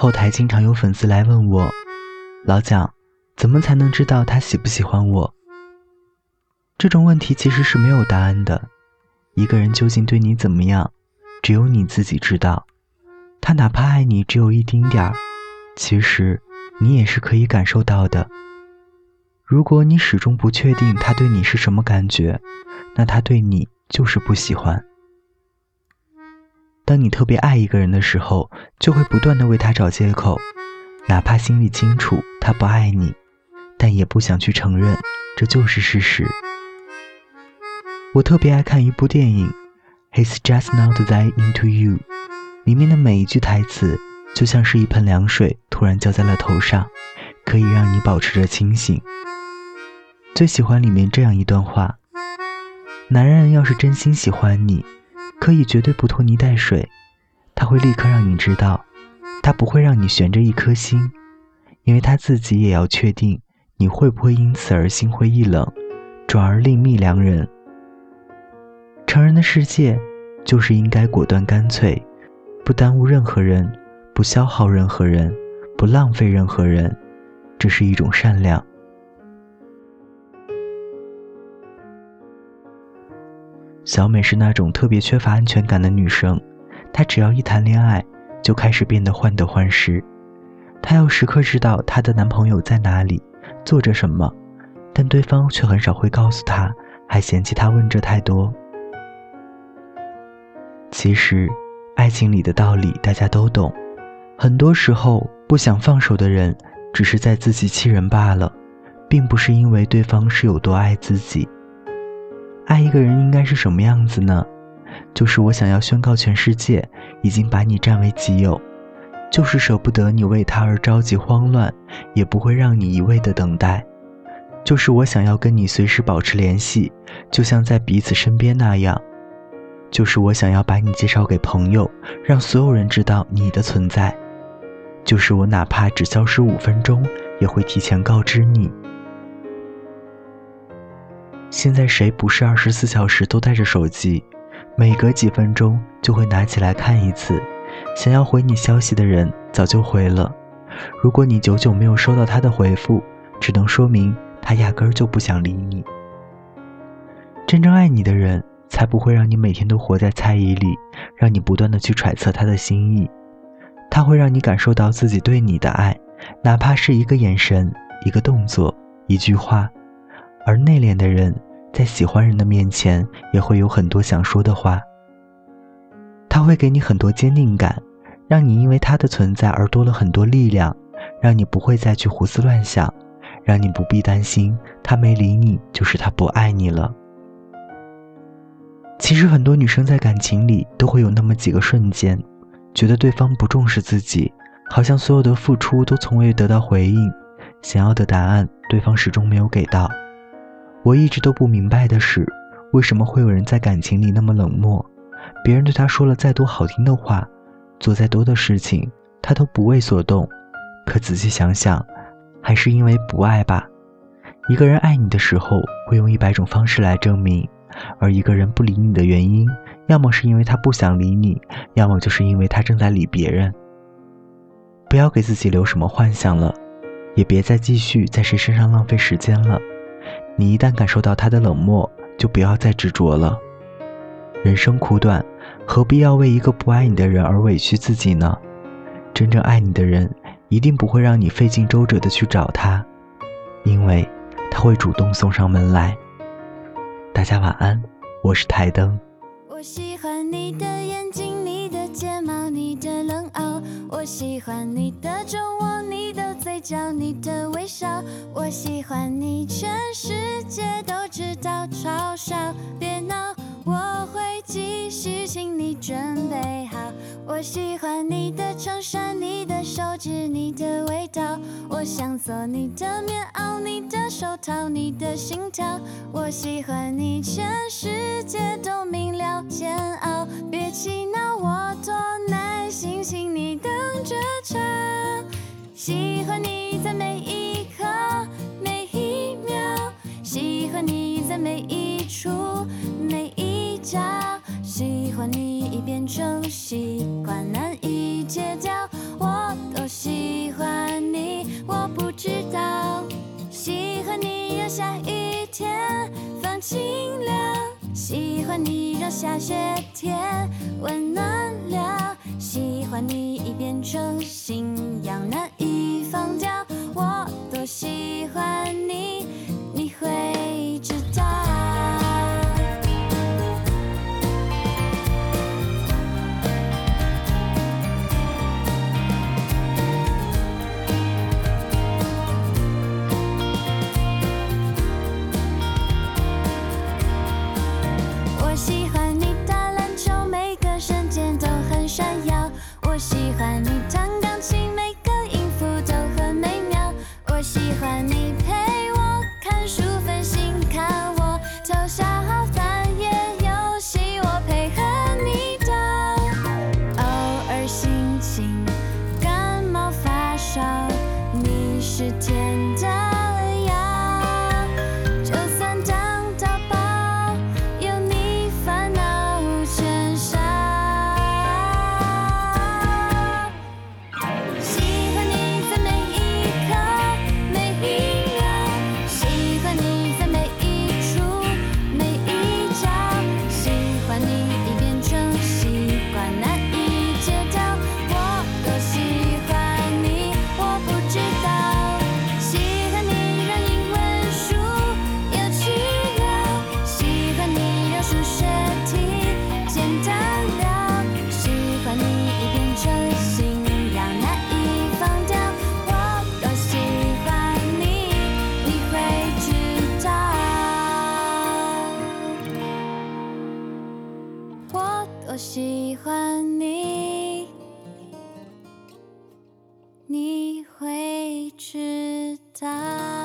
后台经常有粉丝来问我：“老蒋，怎么才能知道他喜不喜欢我？”这种问题其实是没有答案的。一个人究竟对你怎么样，只有你自己知道。他哪怕爱你只有一丁点儿，其实你也是可以感受到的。如果你始终不确定他对你是什么感觉，那他对你就是不喜欢。当你特别爱一个人的时候，就会不断的为他找借口，哪怕心里清楚他不爱你，但也不想去承认，这就是事实。我特别爱看一部电影《He's Just Not That Into You》。里面的每一句台词，就像是一盆凉水突然浇在了头上，可以让你保持着清醒。最喜欢里面这样一段话：男人要是真心喜欢你，可以绝对不拖泥带水，他会立刻让你知道，他不会让你悬着一颗心，因为他自己也要确定你会不会因此而心灰意冷，转而另觅良人。成人的世界，就是应该果断干脆。不耽误任何人，不消耗任何人，不浪费任何人，这是一种善良。小美是那种特别缺乏安全感的女生，她只要一谈恋爱，就开始变得患得患失。她要时刻知道她的男朋友在哪里，做着什么，但对方却很少会告诉她，还嫌弃她问这太多。其实。爱情里的道理大家都懂，很多时候不想放手的人，只是在自欺欺人罢了，并不是因为对方是有多爱自己。爱一个人应该是什么样子呢？就是我想要宣告全世界，已经把你占为己有，就是舍不得你为他而着急慌乱，也不会让你一味的等待，就是我想要跟你随时保持联系，就像在彼此身边那样。就是我想要把你介绍给朋友，让所有人知道你的存在。就是我哪怕只消失五分钟，也会提前告知你。现在谁不是二十四小时都带着手机，每隔几分钟就会拿起来看一次？想要回你消息的人早就回了。如果你久久没有收到他的回复，只能说明他压根儿就不想理你。真正爱你的人。才不会让你每天都活在猜疑里，让你不断的去揣测他的心意。他会让你感受到自己对你的爱，哪怕是一个眼神、一个动作、一句话。而内敛的人，在喜欢人的面前，也会有很多想说的话。他会给你很多坚定感，让你因为他的存在而多了很多力量，让你不会再去胡思乱想，让你不必担心他没理你就是他不爱你了。其实很多女生在感情里都会有那么几个瞬间，觉得对方不重视自己，好像所有的付出都从未得到回应，想要的答案对方始终没有给到。我一直都不明白的是，为什么会有人在感情里那么冷漠？别人对他说了再多好听的话，做再多的事情，他都不为所动。可仔细想想，还是因为不爱吧。一个人爱你的时候，会用一百种方式来证明。而一个人不理你的原因，要么是因为他不想理你，要么就是因为他正在理别人。不要给自己留什么幻想了，也别再继续在谁身上浪费时间了。你一旦感受到他的冷漠，就不要再执着了。人生苦短，何必要为一个不爱你的人而委屈自己呢？真正爱你的人，一定不会让你费尽周折的去找他，因为他会主动送上门来。大家晚安，我是台灯。我喜欢你的眼睛，你的睫毛，你的冷傲。我喜欢你的酒窝，你嘴角，你的微笑。我喜欢你，全世界都知道，嘲笑别闹，我会继续，请你准备好。我喜欢你的衬衫，你的手指，你的味道。我想做你的棉袄，你的手套，你的心跳。我喜欢你，全世界都明了煎熬。别气恼，喜欢你已变成习惯，难以戒掉。我多喜欢你，我不知道。喜欢你让下雨天放晴了，喜欢你让下雪天温暖了。喜欢你已变成信仰，难以放掉。我多喜欢。世界。多喜欢你你会知道。